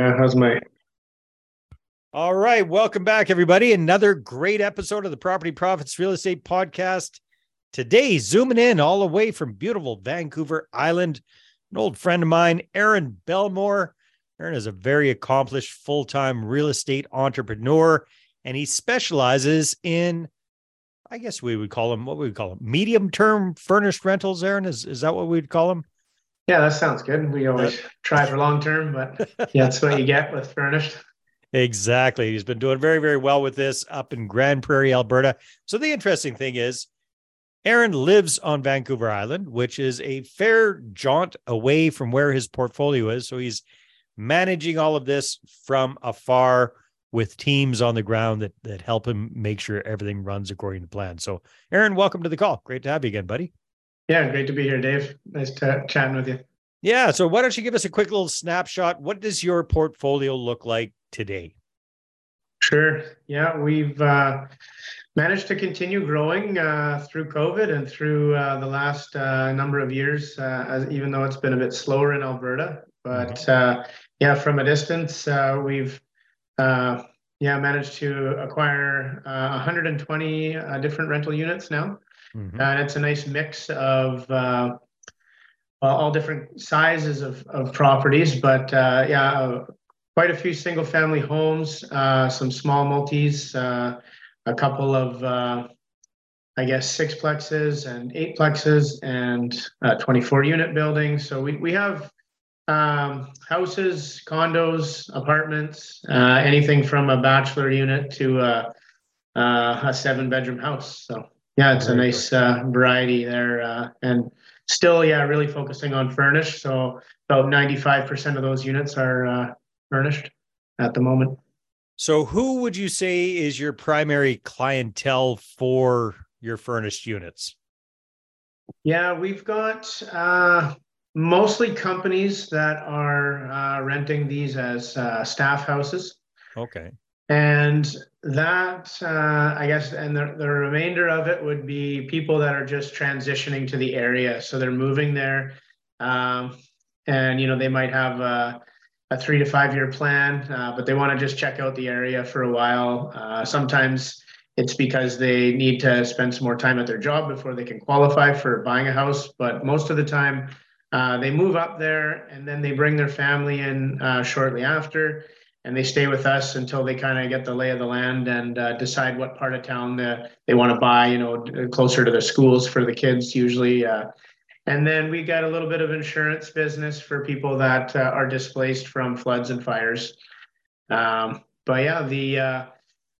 Yeah, how's my? All right, welcome back, everybody. Another great episode of the Property Profits Real Estate Podcast. Today, zooming in all the way from beautiful Vancouver Island, an old friend of mine, Aaron Bellmore. Aaron is a very accomplished full time real estate entrepreneur, and he specializes in, I guess we would call him, what we call him, medium term furnished rentals. Aaron, is, is that what we'd call them? Yeah, that sounds good. We always try for long term, but yeah, that's what you get with furnished. Exactly. He's been doing very, very well with this up in Grande Prairie, Alberta. So the interesting thing is, Aaron lives on Vancouver Island, which is a fair jaunt away from where his portfolio is. So he's managing all of this from afar with teams on the ground that that help him make sure everything runs according to plan. So, Aaron, welcome to the call. Great to have you again, buddy. Yeah, great to be here, Dave. Nice to chatting with you. Yeah. So why don't you give us a quick little snapshot? What does your portfolio look like today? Sure. Yeah, we've uh, managed to continue growing uh, through COVID and through uh, the last uh, number of years, uh, as, even though it's been a bit slower in Alberta. But mm-hmm. uh, yeah, from a distance, we've yeah managed to acquire 120 different rental units now. Mm-hmm. And it's a nice mix of uh, all different sizes of, of properties, but uh, yeah, uh, quite a few single family homes, uh, some small multis, uh, a couple of, uh, I guess, six plexes and eight plexes and 24 unit buildings. So we, we have um, houses, condos, apartments, anything from a bachelor unit to a seven bedroom house. So yeah, it's a nice uh, variety there, uh, and still, yeah, really focusing on furnished. So about ninety-five percent of those units are uh, furnished at the moment. So, who would you say is your primary clientele for your furnished units? Yeah, we've got uh, mostly companies that are uh, renting these as uh, staff houses. Okay. And that, uh, I guess, and the, the remainder of it would be people that are just transitioning to the area. So they're moving there. Um, and, you know, they might have a, a three to five year plan, uh, but they want to just check out the area for a while. Uh, sometimes it's because they need to spend some more time at their job before they can qualify for buying a house. But most of the time, uh, they move up there and then they bring their family in uh, shortly after and they stay with us until they kind of get the lay of the land and uh, decide what part of town the, they want to buy, you know, closer to the schools for the kids usually. Uh, and then we got a little bit of insurance business for people that uh, are displaced from floods and fires. Um, but yeah, the uh,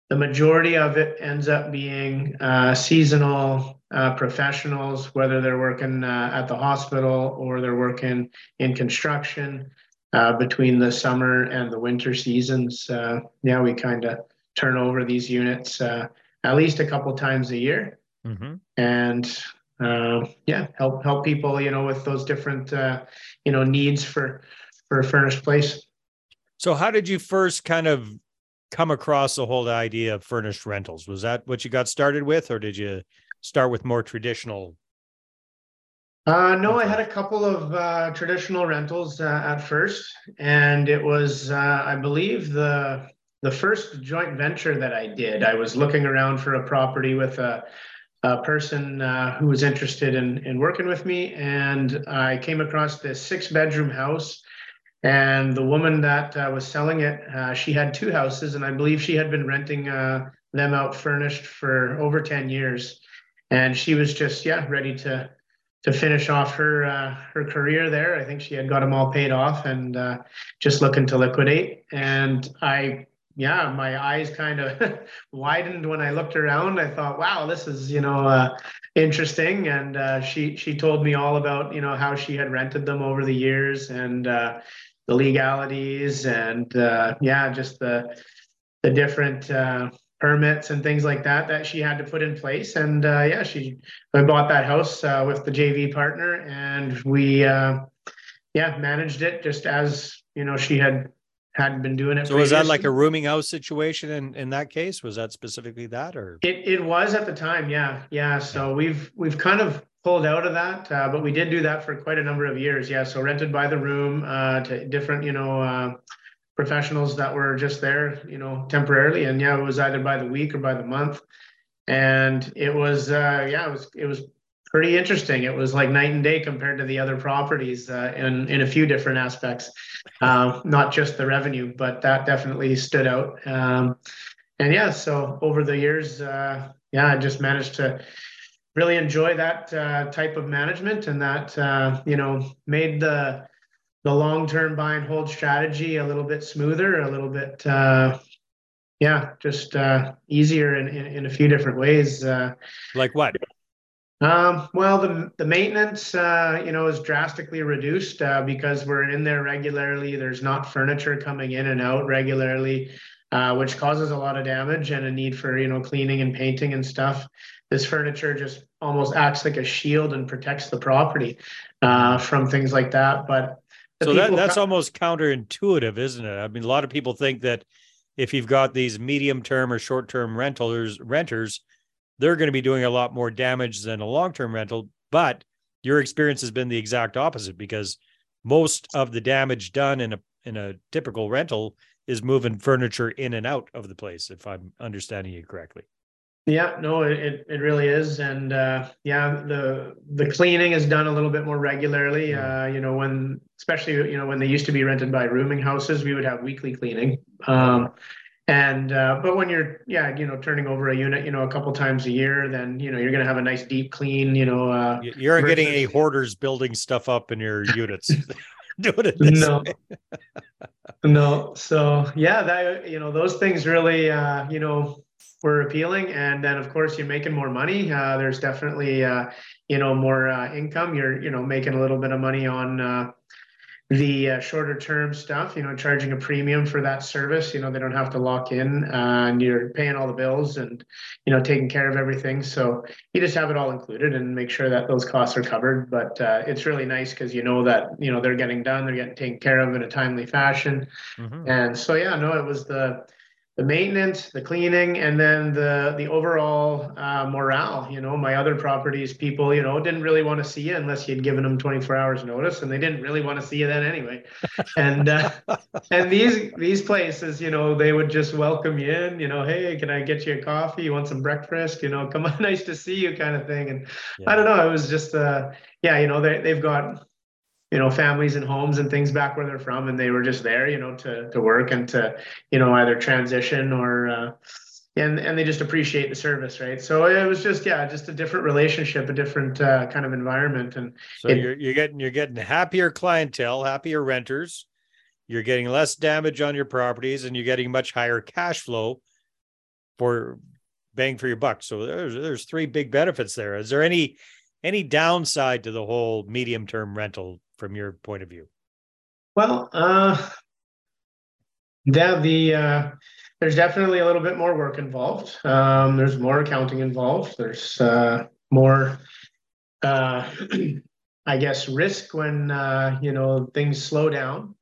the majority of it ends up being uh, seasonal uh, professionals, whether they're working at the hospital or they're working in construction uh, between the summer and the winter seasons. Uh, yeah, we kind of turn over these units uh, at least a couple times a year, mm-hmm. and uh, yeah, help help people you know with those different uh, you know needs for for a furnished place. So, how did you first kind of come across the whole idea of furnished rentals? Was that what you got started with, or did you start with more traditional uh, no, I had a couple of uh, traditional rentals uh, at first, and it was, uh, I believe, the the first joint venture that I did. I was looking around for a property with a, a person uh, who was interested in in working with me, and I came across this six bedroom house. And the woman that uh, was selling it, she had two houses, and I believe she had been renting them out furnished for over ten years. And she was just, yeah, ready to to finish off her uh, her career there. I think she had got them all paid off and uh, just looking to liquidate. And I, yeah, my eyes kind of widened when I looked around. I thought, wow, this is you know uh, interesting. And uh, she she told me all about you know how she had rented them over the years and uh, the legalities and uh, yeah, just the the different permits and things like that that she had to put in place. And uh, yeah, she I bought that house uh, with the JV partner, and we uh, yeah managed it just as you know she had hadn't been doing it. So was that like a rooming house situation in in that case? Was that specifically that or? It it was at the time, yeah, yeah. So we've we've kind of pulled out of that, uh, but we did do that for quite a number of years. Yeah, so rented by the room uh, to different you know uh, professionals that were just there, you know, temporarily. And yeah, it was either by the week or by the month. And it was, uh, yeah, it was, it was pretty interesting. It was like night and day compared to the other properties uh, in in a few different aspects, uh, not just the revenue, but that definitely stood out. Um, and yeah, so over the years, uh, yeah, I just managed to really enjoy that uh, type of management, and that uh, you know made the the long term buy and hold strategy a little bit smoother, a little bit. Uh, yeah, just easier in, in, in, a few different ways. like what? Um, well, the the maintenance, uh, you know, is drastically reduced uh, because we're in there regularly. There's not furniture coming in and out regularly, uh, which causes a lot of damage and a need for you know cleaning and painting and stuff. This furniture just almost acts like a shield and protects the property uh, from things like that. But so that, that's co- almost counterintuitive, isn't it? I mean, a lot of people think that if you've got these medium term or short term renters renters they're going to be doing a lot more damage than a long-term rental but your experience has been the exact opposite because most of the damage done in a in a typical rental is moving furniture in and out of the place if i'm understanding you correctly yeah no it, it really is and uh, yeah the the cleaning is done a little bit more regularly mm. uh, you know when especially you know when they used to be rented by rooming houses we would have weekly cleaning um, and uh, but when you're yeah you know turning over a unit you know a couple times a year then you know you're going to have a nice deep clean you know uh, you aren't versus... getting any hoarders building stuff up in your units doing it no no so yeah that you know those things really uh, you know were appealing and then of course you're making more money uh, there's definitely uh, you know more uh, income you're you know making a little bit of money on uh, the uh, shorter term stuff, you know, charging a premium for that service, you know, they don't have to lock in uh, and you're paying all the bills and, you know, taking care of everything. So you just have it all included and make sure that those costs are covered. But uh, it's really nice because you know that, you know, they're getting done, they're getting taken care of in a timely fashion. Mm-hmm. And so, yeah, no, it was the, the maintenance, the cleaning, and then the the overall uh, morale. You know, my other properties, people, you know, didn't really want to see you unless you'd given them 24 hours notice, and they didn't really want to see you then anyway. And uh, and these these places, you know, they would just welcome you in. You know, hey, can I get you a coffee? You want some breakfast? You know, come on, nice to see you, kind of thing. And yeah. I don't know, it was just uh, yeah, you know, they they've got you know families and homes and things back where they're from and they were just there you know to to work and to you know either transition or uh, and and they just appreciate the service right? So it was just yeah just a different relationship a different uh, kind of environment and so it, you're, you're getting you're getting happier clientele happier renters. You're getting less damage on your properties and you're getting much higher cash flow for bang for your buck. So there's there's three big benefits there. Is there any any downside to the whole medium term rental from your point of view? Well, uh, yeah, the uh, there's definitely a little bit more work involved. Um, there's more accounting involved. There's uh, more, uh, I guess, risk when uh, you know things slow down.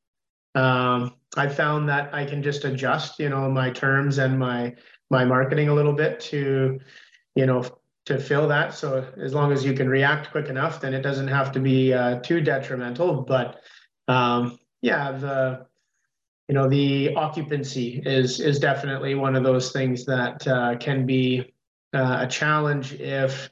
Um, I found that I can just adjust, you know, my terms and my my marketing a little bit to, you know, to fill that. So as long as you can react quick enough, then it doesn't have to be uh, too detrimental. But um, yeah, the you know the occupancy is is definitely one of those things that uh, can be uh, a challenge if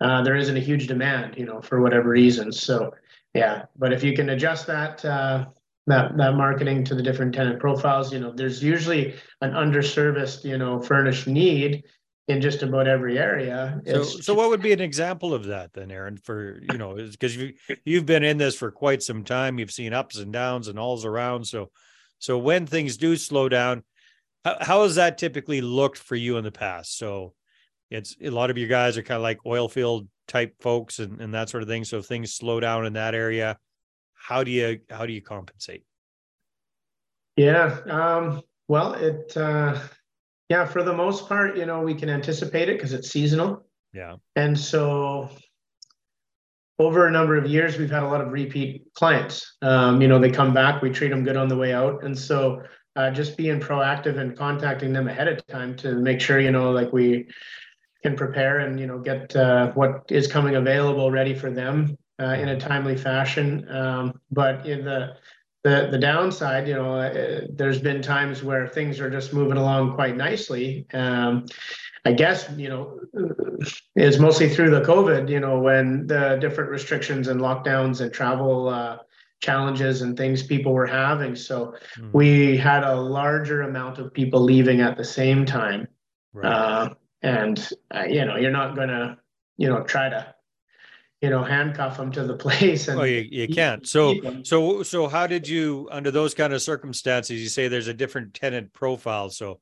uh, there isn't a huge demand, you know, for whatever reasons. So yeah, but if you can adjust that uh, that that marketing to the different tenant profiles, you know, there's usually an underserviced, you know, furnished need in just about every area. So, so what would be an example of that then, Aaron? For you know, because you you've been in this for quite some time, you've seen ups and downs and alls around. So, so when things do slow down, how, how has that typically looked for you in the past? So, it's a lot of you guys are kind of like oil field type folks and, and that sort of thing. So, if things slow down in that area, how do you how do you compensate? Yeah, um, well, it. Uh yeah, for the most part, you know, we can anticipate it because it's seasonal. Yeah. And so over a number of years, we've had a lot of repeat clients. Um, you know, they come back, we treat them good on the way out. And so uh, just being proactive and contacting them ahead of time to make sure, you know, like we can prepare and, you know, get uh, what is coming available ready for them uh, in a timely fashion. Um, but in the the the downside, you know, uh, there's been times where things are just moving along quite nicely. Um, I guess you know is mostly through the COVID. You know, when the different restrictions and lockdowns and travel uh, challenges and things people were having. So mm. we had a larger amount of people leaving at the same time. Right. Uh, and uh, you know, you're not gonna you know try to you know handcuff them to the place and oh you, you can't. so so so how did you under those kind of circumstances you say there's a different tenant profile. So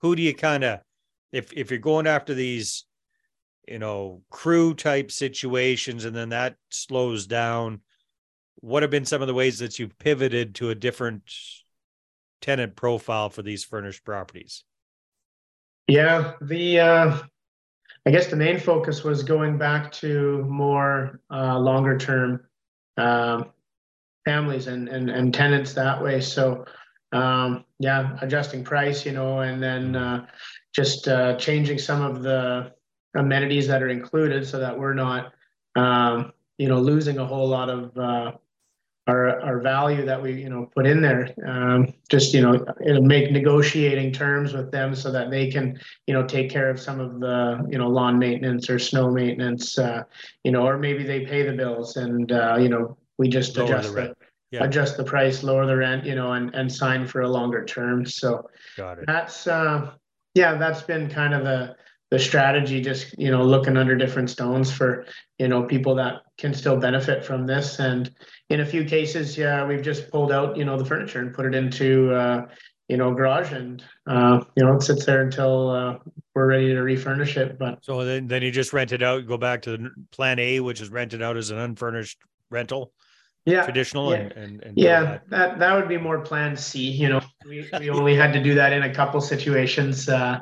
who do you kind of if if you're going after these you know crew type situations and then that slows down what have been some of the ways that you've pivoted to a different tenant profile for these furnished properties? Yeah the uh I guess the main focus was going back to more uh, longer term um, families and, and and tenants that way. So um, yeah, adjusting price, you know, and then uh, just uh, changing some of the amenities that are included so that we're not um, you know losing a whole lot of uh, our our value that we you know put in there. Um, just you know it'll make negotiating terms with them so that they can you know take care of some of the you know lawn maintenance or snow maintenance uh, you know or maybe they pay the bills and uh, you know we just lower adjust the, yeah. adjust the price lower the rent you know and and sign for a longer term. So that's uh yeah that's been kind of the the strategy just you know looking under different stones for you know people that can still benefit from this and in a few cases yeah we've just pulled out you know the furniture and put it into uh, you know garage and uh, you know it sits there until uh, we're ready to refurnish it but so then, then you just rent it out go back to plan a which is rented out as an unfurnished rental yeah traditional yeah. and, and, and yeah that. that that would be more plan c you know we, we only had to do that in a couple situations uh,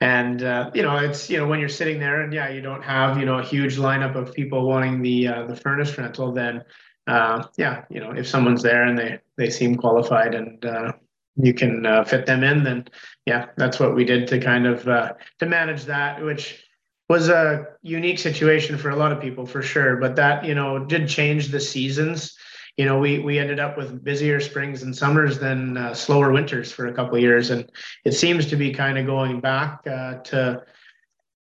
and uh, you know it's you know when you're sitting there and yeah you don't have you know a huge lineup of people wanting the uh, the furnace rental then uh, yeah you know if someone's there and they they seem qualified and uh, you can uh, fit them in then yeah that's what we did to kind of uh, to manage that which was a unique situation for a lot of people for sure. But that you know did change the seasons you know, we we ended up with busier springs and summers than uh, slower winters for a couple of years, and it seems to be kind of going back uh, to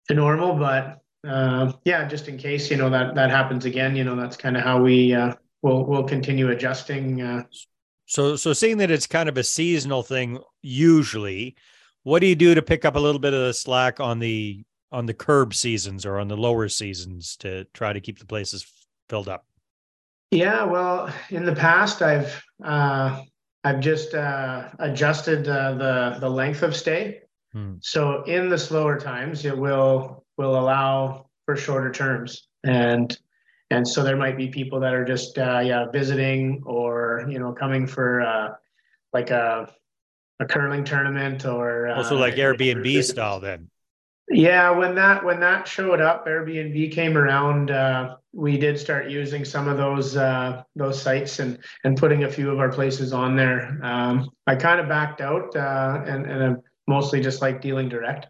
to normal. But uh, yeah, just in case you know that that happens again, you know, that's kind of how we uh, will will continue adjusting. Uh. So so seeing that it's kind of a seasonal thing, usually, what do you do to pick up a little bit of the slack on the on the curb seasons or on the lower seasons to try to keep the places filled up? Yeah, well, in the past, I've uh, I've just uh, adjusted uh, the the length of stay. Hmm. So in the slower times, it will will allow for shorter terms, and and so there might be people that are just uh, yeah visiting or you know coming for uh, like a a curling tournament or also uh, like Airbnb style then. Yeah, when that when that showed up, Airbnb came around. Uh, we did start using some of those uh, those sites and and putting a few of our places on there. Um, I kind of backed out uh, and and I'm mostly just like dealing direct.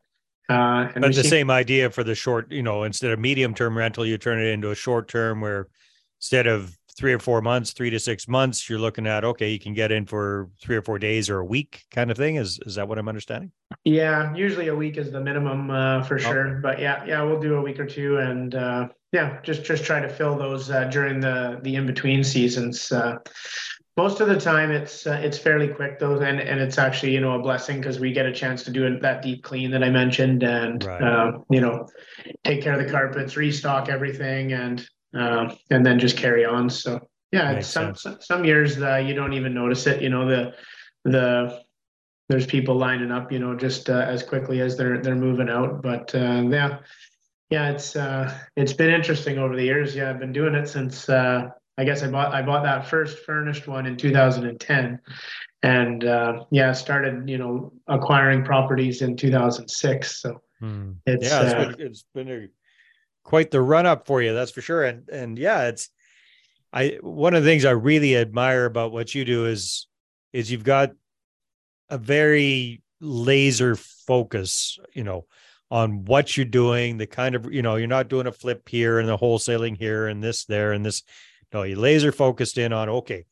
Uh, and but the same idea for the short, you know, instead of medium term rental, you turn it into a short term where instead of three or four months, three to six months, you're looking at okay, you can get in for three or four days or a week kind of thing. Is is that what I'm understanding? Yeah, usually a week is the minimum uh, for sure. Okay. But yeah, yeah, we'll do a week or two, and uh, yeah, just just try to fill those uh, during the the in between seasons. Uh, most of the time, it's uh, it's fairly quick though, and and it's actually you know a blessing because we get a chance to do that deep clean that I mentioned, and right. Uh, you know take care of the carpets, restock everything, and uh, and then just carry on. So yeah, some, some, some years uh, you don't even notice it. You know the the there's people lining up. You know just uh, as quickly as they're they're moving out. But uh, yeah, yeah, it's uh, it's been interesting over the years. Yeah, I've been doing it since uh, I guess I bought I bought that first furnished one in 2010, and uh, yeah, started you know acquiring properties in 2006. So hmm. it's yeah, it's uh, been, it's been a quite the run up for you, that's for sure. And and yeah, it's I one of the things I really admire about what you do is is you've got a very laser focus, you know, on what you're doing, the kind of, you know, you're not doing a flip here and the wholesaling here and this there and this. No, you laser focused in on okay,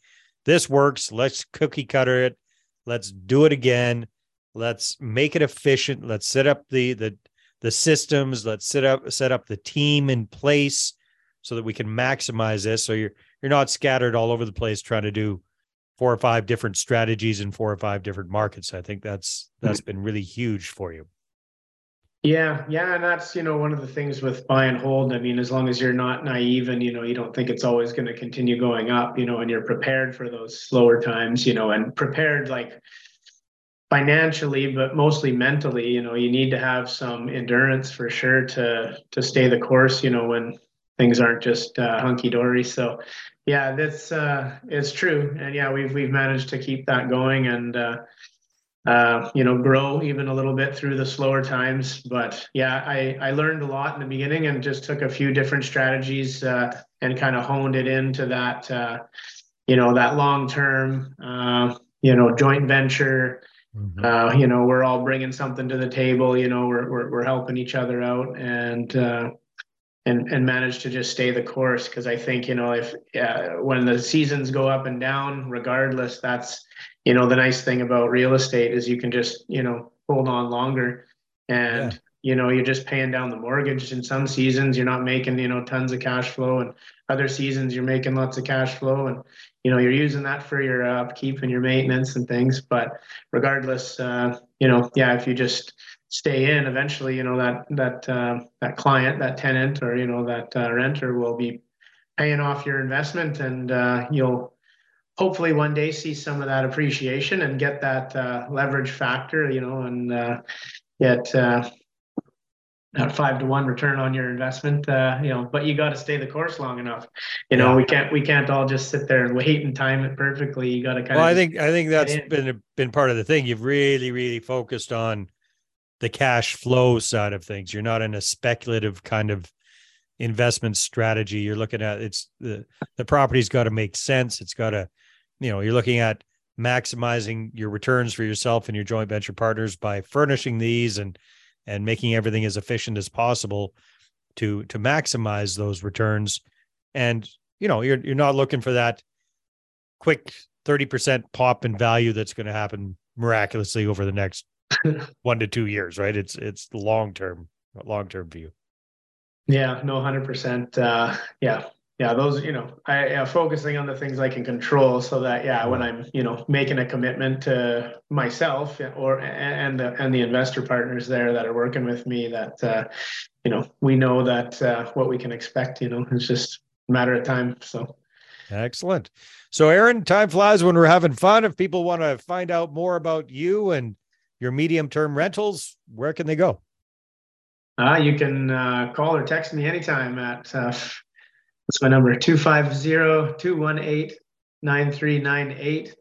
this works. Let's cookie cutter it. Let's do it again. Let's make it efficient. Let's set up the the the systems. Let's set up set up the team in place so that we can maximize this. So you're you're not scattered all over the place trying to do four or five different strategies in four or five different markets. I think that's that's mm-hmm. been really huge for you. Yeah, yeah, and that's you know one of the things with buy and hold. I mean, as long as you're not naive and you know you don't think it's always going to continue going up, you know, and you're prepared for those slower times, you know, and prepared like financially, but mostly mentally, you know, you need to have some endurance for sure to to stay the course, you know, when things aren't just uh, hunky dory. So, yeah, that's uh, it's true, and yeah, we've we've managed to keep that going and. Uh, uh, you know, grow even a little bit through the slower times. But yeah, I, I learned a lot in the beginning and just took a few different strategies uh, and kind of honed it into that, uh, you know, that long term, uh, you know, joint venture. Mm-hmm. Uh, you know, we're all bringing something to the table. You know, we're we're, we're helping each other out and uh, and and manage to just stay the course. Because I think you know, if when the seasons go up and down, regardless, that's you know the nice thing about real estate is you can just you know hold on longer and yeah. you know you're just paying down the mortgage in some seasons you're not making you know tons of cash flow and other seasons you're making lots of cash flow and you know you're using that for your uh, upkeep and your maintenance and things. But regardless uh, you know yeah if you just stay in eventually you know that that uh, that client that tenant or you know that uh, renter will be paying off your investment and uh, you'll hopefully one day see some of that appreciation and get that uh, leverage factor, you know, and get that five to one return on your investment, uh, you know. But you got to stay the course long enough. You know, we can't we can't all just sit there and wait and time it perfectly. You got to kind well, of. I think I think that's been been part of the thing. You've really really focused on the cash flow side of things. You're not in a speculative kind of investment strategy. You're looking at it's the the property's got to make sense. It's got to you know you're looking at maximizing your returns for yourself and your joint venture partners by furnishing these and and making everything as efficient as possible to to maximize those returns. And you know you're you're not looking for that quick 30% pop in value that's going to happen miraculously over the next 1 to 2 years right? It's it's long term long term view. Yeah no 100% uh yeah yeah those you know i yeah, focusing on the things i can control so that yeah when i'm you know making a commitment to myself or and the, and the investor partners there that are working with me that uh, you know we know that uh, what we can expect you know it's just a matter of time so. Excellent. So aaron time flies when we're having fun. If people want to find out more about you and your medium term rentals where can they go? Uh, you can uh, call or text me anytime at uh, that's my number 250-218-9398.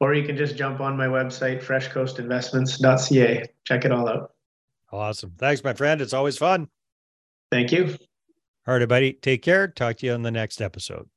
Or you can just jump on my website, freshcoastinvestments.ca. Check it all out. Awesome. Thanks, my friend. It's always fun. Thank you. All right, everybody. Take care. Talk to you on the next episode.